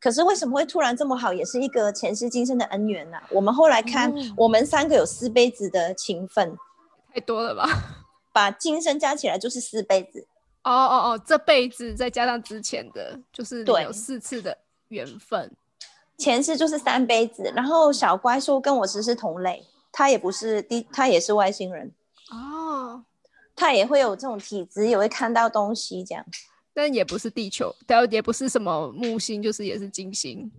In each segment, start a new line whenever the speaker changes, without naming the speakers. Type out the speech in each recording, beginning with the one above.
可是为什么会突然这么好，也是一个前世今生的恩缘呐。我们后来看，我们三个有四辈子的情分，
太多了吧？
把今生加起来就是四辈子。
哦哦哦，这辈子再加上之前的，就是有四次的缘分。
前世就是三辈子，然后小怪兽跟我其实是同类，他也不是第，他也是外星人哦，他也会有这种体质，也会看到东西这样，
但也不是地球，但也不是什么木星，就是也是金星，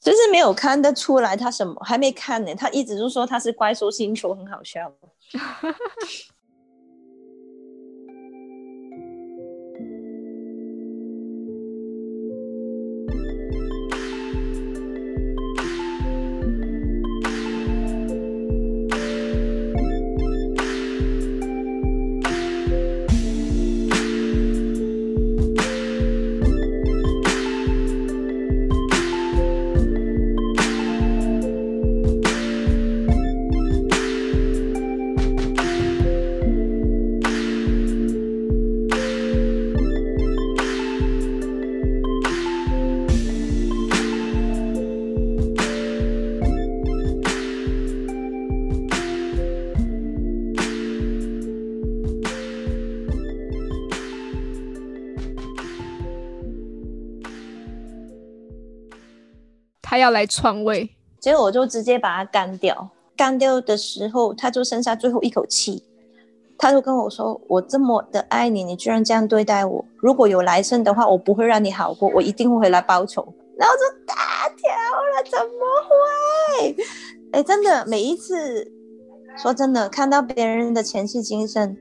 就是没有看得出来他什么，还没看呢，他一直就说他是怪兽星球，很好笑。
他要来篡位，
结果我就直接把他干掉。干掉的时候，他就剩下最后一口气，他就跟我说：“我这么的爱你，你居然这样对待我。如果有来生的话，我不会让你好过，我一定会回来报仇。”然后就大条了，怎么会？哎，真的，每一次说真的，看到别人的前世今生。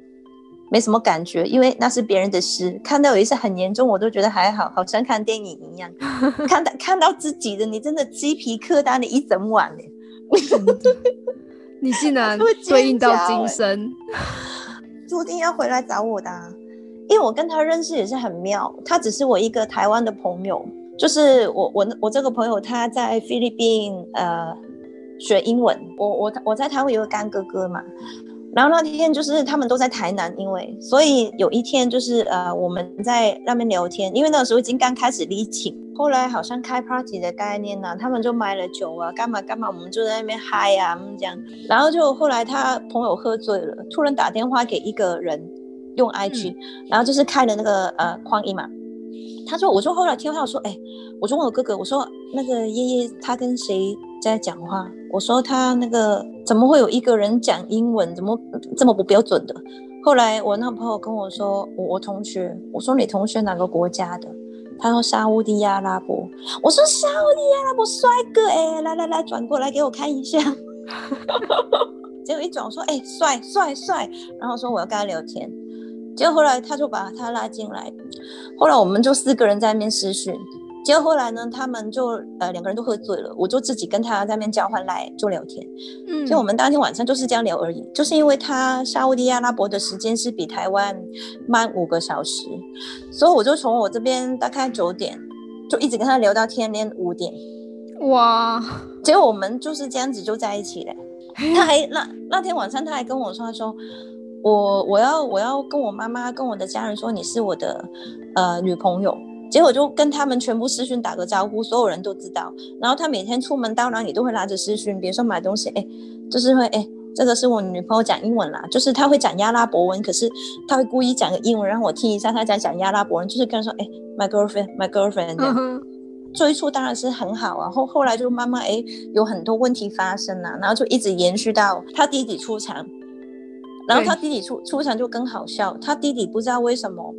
没什么感觉，因为那是别人的诗。看到有一次很严重，我都觉得还好，好像看电影一样。看到看到自己的，你真的鸡皮疙瘩了一整晚呢。
你竟然 对应到今生，
注定要回来找我的。因为我跟他认识也是很妙，他只是我一个台湾的朋友，就是我我我这个朋友他在菲律宾呃学英文，我我我在台湾有个干哥哥嘛。然后那天就是他们都在台南，因为所以有一天就是呃我们在那边聊天，因为那个时候已经刚开始离请，后来好像开 party 的概念呢，他们就买了酒啊，干嘛干嘛，我们就在那边嗨啊，这样。然后就后来他朋友喝醉了，突然打电话给一个人用 IG，然后就是开了那个呃框音嘛。他说，我说后来听到说，哎，我就问我哥哥，我说那个爷爷他跟谁在讲话？我说他那个怎么会有一个人讲英文，怎么这么不标准的？后来我那朋友跟我说，我同学，我说你同学哪个国家的？他说沙地阿拉伯。我说沙地阿拉伯帅哥，哎，来来来，转过来给我看一下。结果一转，我说哎，帅帅帅，然后说我要跟他聊天。结果后来他就把他拉进来，后来我们就四个人在那边私讯。结果后来呢，他们就呃两个人都喝醉了，我就自己跟他在那边交换来就聊天。嗯，就我们当天晚上就是这样聊而已，就是因为他沙地阿拉伯的时间是比台湾慢五个小时，所以我就从我这边大概九点就一直跟他聊到天亮五点。哇！结果我们就是这样子就在一起了。他还那那天晚上他还跟我说，他说。我我要我要跟我妈妈跟我的家人说你是我的呃女朋友，结果就跟他们全部私讯打个招呼，所有人都知道。然后他每天出门到哪里都会拉着私讯，比如说买东西，哎，就是会哎，这个是我女朋友讲英文啦，就是他会讲阿拉伯文，可是他会故意讲个英文让我听一下他在讲阿拉伯文，就是跟说哎，my girlfriend，my girlfriend 这样。最初当然是很好啊，后后来就慢慢哎有很多问题发生了，然后就一直延续到他弟弟出场。然后他弟弟出出场就更好笑，他弟弟不知道为什么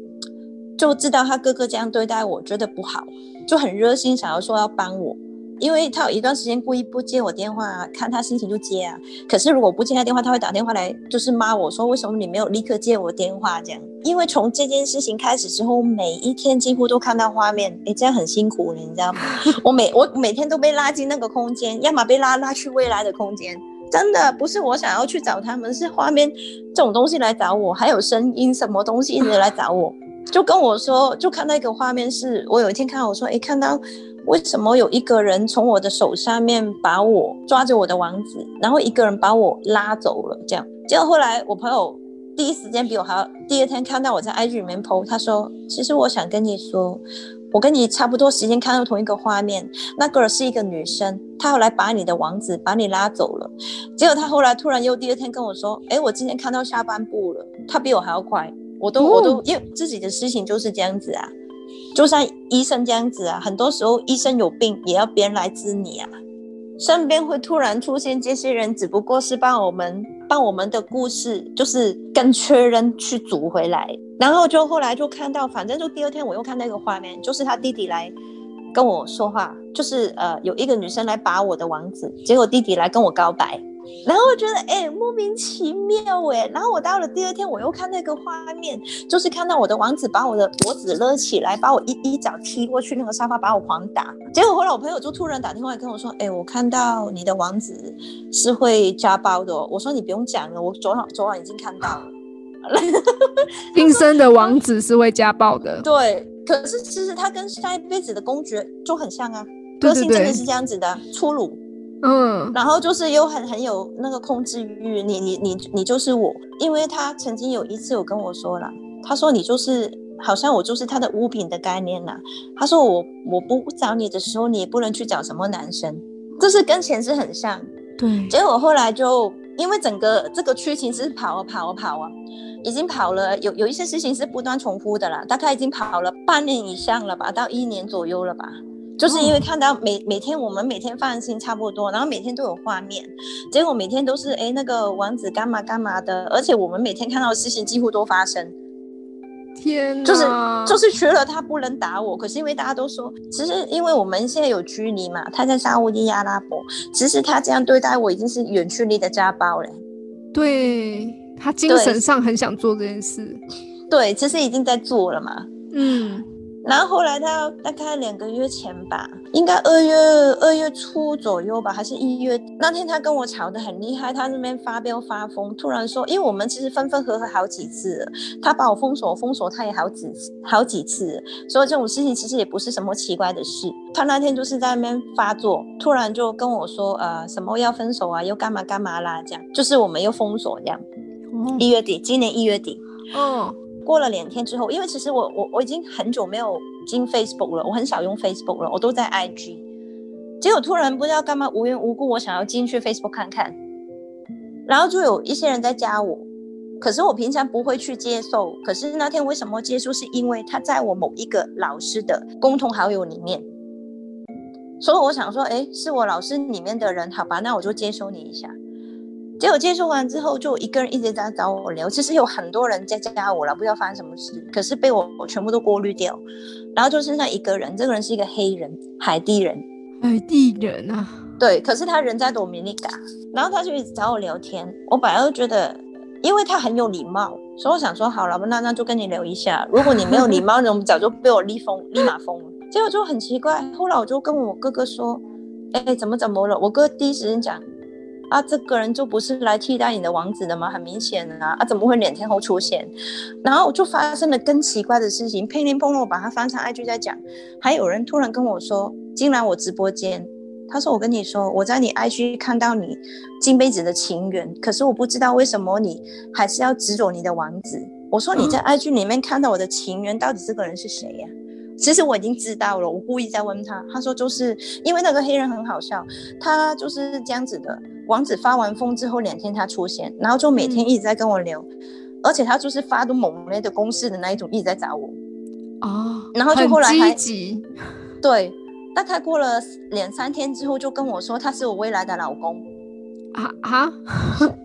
就知道他哥哥这样对待我，觉得不好，就很热心想要说要帮我，因为他有一段时间故意不接我电话，看他心情就接啊。可是如果不接他电话，他会打电话来就是骂我说为什么你没有立刻接我电话这样。因为从这件事情开始之后，每一天几乎都看到画面，哎，这样很辛苦，你知道吗？我每我每天都被拉进那个空间，要么被拉拉去未来的空间。真的不是我想要去找他们，是画面这种东西来找我，还有声音什么东西一直来找我，就跟我说，就看到一个画面，是我有一天看到我说，哎，看到为什么有一个人从我的手上面把我抓着我的王子，然后一个人把我拉走了，这样。结果后来我朋友第一时间比我还要，第二天看到我在 IG 里面 PO，他说，其实我想跟你说。我跟你差不多时间看到同一个画面，那个是一个女生，她后来把你的王子把你拉走了，结果她后来突然又第二天跟我说，哎，我今天看到下半部了，她比我还要快，我都我都因为自己的事情就是这样子啊，就像医生这样子啊，很多时候医生有病也要别人来治你啊。身边会突然出现这些人，只不过是帮我们帮我们的故事，就是跟确认去组回来。然后就后来就看到，反正就第二天我又看那个画面，就是他弟弟来跟我说话，就是呃有一个女生来把我的王子，结果弟弟来跟我告白。然后我觉得哎莫名其妙哎，然后我到了第二天我又看那个画面，就是看到我的王子把我的脖子勒起来，把我一一脚踢过去那个沙发，把我狂打。结果后来我朋友就突然打电话跟我说，哎，我看到你的王子是会家暴的。我说你不用讲了，我昨晚昨晚已经看到了。
今生的王子是会家暴的。
对，可是其实他跟上一辈子的公爵就很像啊，个性真的是这样子的，粗鲁。嗯，然后就是又很很有那个控制欲，你你你你就是我，因为他曾经有一次有跟我说了，他说你就是好像我就是他的物品的概念呐，他说我我不找你的时候，你也不能去找什么男生，这是跟前世很像。
对，
结果后来就因为整个这个剧情是跑啊跑啊跑啊，已经跑了有有一些事情是不断重复的啦，大概已经跑了半年以上了吧，到一年左右了吧。就是因为看到每每天我们每天放心差不多，然后每天都有画面，结果每天都是哎那个王子干嘛干嘛的，而且我们每天看到的事情几乎都发生。
天，
就是就是除了他不能打我，可是因为大家都说，其实因为我们现在有距离嘛，他在沙地阿拉伯，其实他这样对待我已经是远距离的家暴了。
对他精神上很想做这件事，
对，其实已经在做了嘛。嗯。然后后来他大概两个月前吧，应该二月二月初左右吧，还是一月那天，他跟我吵得很厉害，他那边发飙发疯，突然说，因为我们其实分分合合好几次，他把我封锁封锁他也好几次好几次，所以这种事情其实也不是什么奇怪的事。他那天就是在那边发作，突然就跟我说，呃，什么要分手啊，又干嘛干嘛啦，这样就是我们又封锁这样。一月底，今年一月底。嗯。过了两天之后，因为其实我我我已经很久没有进 Facebook 了，我很少用 Facebook 了，我都在 IG。结果突然不知道干嘛，无缘无故我想要进去 Facebook 看看，然后就有一些人在加我，可是我平常不会去接受。可是那天为什么接受？是因为他在我某一个老师的共同好友里面，所以我想说，哎，是我老师里面的人，好吧，那我就接收你一下。结果接触完之后，就一个人一直在找我聊。其实有很多人在加我了，不知道发生什么事，可是被我我全部都过滤掉。然后就剩下一个人，这个人是一个黑人，海地人。
海地人啊？
对，可是他人在多米尼加，然后他就一直找我聊天。我本来就觉得，因为他很有礼貌，所以我想说，好了，那那就跟你聊一下。如果你没有礼貌，那我们早就被我立封，立马封了。结果就很奇怪，后来我就跟我哥哥说，哎，怎么怎么了？我哥第一时间讲。啊，这个人就不是来替代你的王子的吗？很明显啊！啊，怎么会两天后出现？然后就发生了更奇怪的事情。佩林碰了我，把他翻上 IG 在讲，还有人突然跟我说，进来我直播间，他说我跟你说，我在你 IG 看到你金杯子的情缘，可是我不知道为什么你还是要执着你的王子。我说你在 IG 里面看到我的情缘，到底这个人是谁呀？其实我已经知道了，我故意在问他，他说就是因为那个黑人很好笑，他就是这样子的。王子发完疯之后两天他出现，然后就每天一直在跟我聊，而且他就是发的猛烈的攻势的那一种，一直在找我。
哦，
然后就后来还
积，
对，大概过了两三天之后就跟我说他是我未来的老公。
啊啊！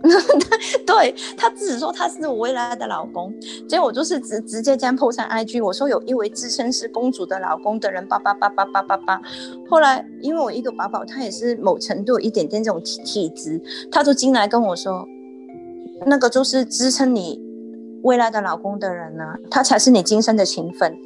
对他自己说他是我未来的老公，结果就是直直接这样 po 上 IG。我说有一位自称是公主的老公的人，叭叭叭叭叭叭叭。后来因为我一个宝宝，他也是某程度一点点这种体体质，他就进来跟我说，那个就是支撑你未来的老公的人呢，他才是你今生的情分。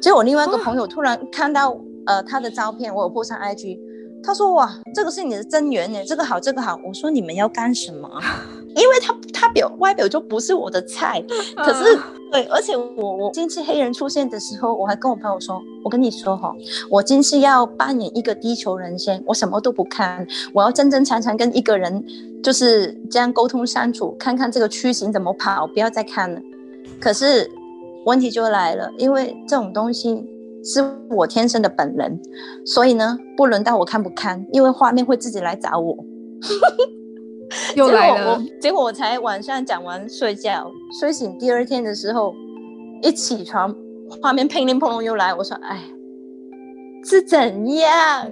结果我另外一个朋友突然看到呃他的照片，我有 po 上 IG。他说：“哇，这个是你的真缘呢，这个好，这个好。”我说：“你们要干什么？” 因为他他表外表就不是我的菜，可是对，而且我我今次黑人出现的时候，我还跟我朋友说：“我跟你说哈，我今次要扮演一个地球人先，我什么都不看，我要真真常常跟一个人就是这样沟通相处，看看这个曲型怎么跑，不要再看了。”可是问题就来了，因为这种东西是我天生的本能，所以呢，不轮到我看不看，因为画面会自己来找我。
又来了，
结果我才晚上讲完睡觉，睡醒第二天的时候，一起床，画面砰铃砰隆又来，我说哎，是怎样？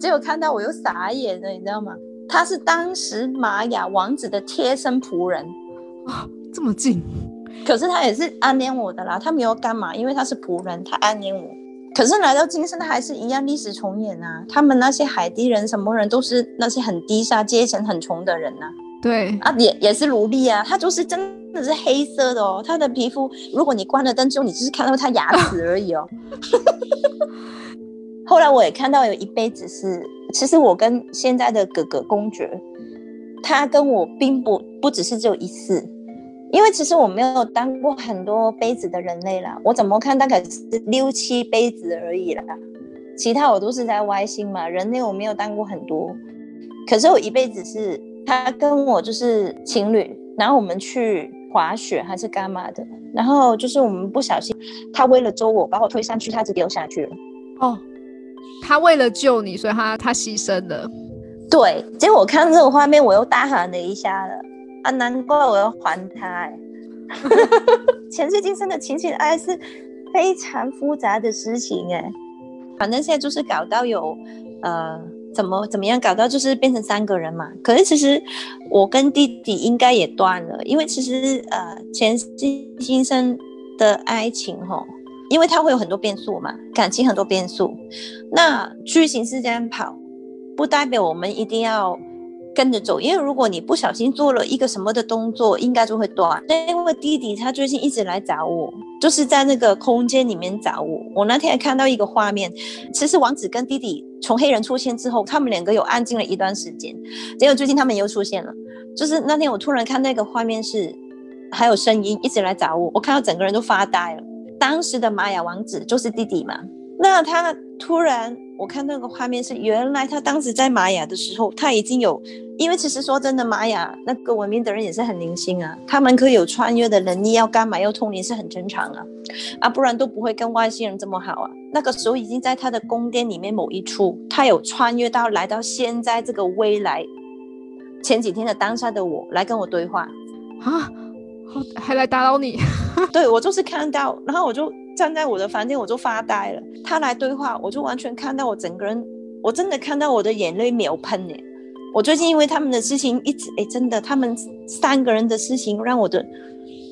结果看到我又傻眼了，你知道吗？他是当时玛雅王子的贴身仆人
啊，这么近，
可是他也是暗恋我的啦，他没有干嘛，因为他是仆人，他暗恋我。可是来到今生，他还是一样历史重演啊！他们那些海地人什么人，都是那些很低下阶层、很穷的人呐。
对
啊，也也是奴隶啊。他就是真的是黑色的哦，他的皮肤，如果你关了灯之后，你只是看到他牙齿而已哦。后来我也看到有一辈子是，其实我跟现在的哥哥公爵，他跟我并不不只是只有一次。因为其实我没有当过很多杯子的人类啦，我怎么看大概是六七杯子而已啦，其他我都是在外星嘛，人类我没有当过很多。可是我一辈子是他跟我就是情侣，然后我们去滑雪还是干嘛的，然后就是我们不小心，他为了捉我把我推上去，他就掉下去了。哦，
他为了救你，所以他他牺牲了。
对，结果我看这个画面，我又大喊了一下了。啊，难怪我要还他哎！前世今生的情情爱是非常复杂的事情哎。反正现在就是搞到有呃，怎么怎么样搞到就是变成三个人嘛。可是其实我跟弟弟应该也断了，因为其实呃前世今生的爱情吼，因为它会有很多变数嘛，感情很多变数。那剧情是这样跑，不代表我们一定要。跟着走，因为如果你不小心做了一个什么的动作，应该就会断。因为弟弟他最近一直来找我，就是在那个空间里面找我。我那天还看到一个画面，其实王子跟弟弟从黑人出现之后，他们两个有安静了一段时间，结果最近他们又出现了。就是那天我突然看那个画面是，还有声音一直来找我，我看到整个人都发呆了。当时的玛雅王子就是弟弟嘛，那他突然。我看那个画面是，原来他当时在玛雅的时候，他已经有，因为其实说真的，玛雅那个文明的人也是很灵性啊，他们可以有穿越的能力，要干嘛要通灵是很正常啊，啊，不然都不会跟外星人这么好啊。那个时候已经在他的宫殿里面某一处，他有穿越到来到现在这个未来，前几天的当下的我来跟我对话
啊，还来打扰你，
对我就是看到，然后我就。站在我的房间，我就发呆了。他来对话，我就完全看到我整个人，我真的看到我的眼泪秒喷呢。我最近因为他们的事情一直哎，真的，他们三个人的事情让我的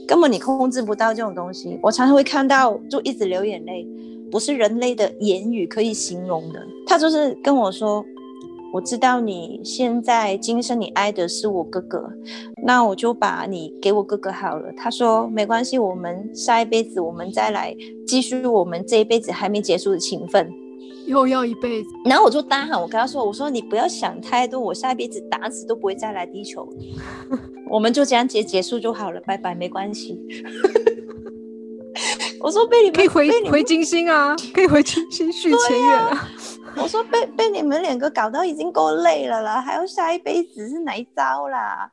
根本你控制不到这种东西。我常常会看到就一直流眼泪，不是人类的言语可以形容的。他就是跟我说。我知道你现在今生你爱的是我哥哥，那我就把你给我哥哥好了。他说没关系，我们下一辈子我们再来继续我们这一辈子还没结束的情分，
又要一辈子。
然后我就大喊，我跟他说：“我说你不要想太多，我下一辈子打死都不会再来地球，我们就这样结结束就好了，拜拜，没关系。”我说被你
可以回回金星啊，可以回金星续前缘啊。
我说被被你们两个搞到已经够累了啦，还要下一辈子是哪一招啦？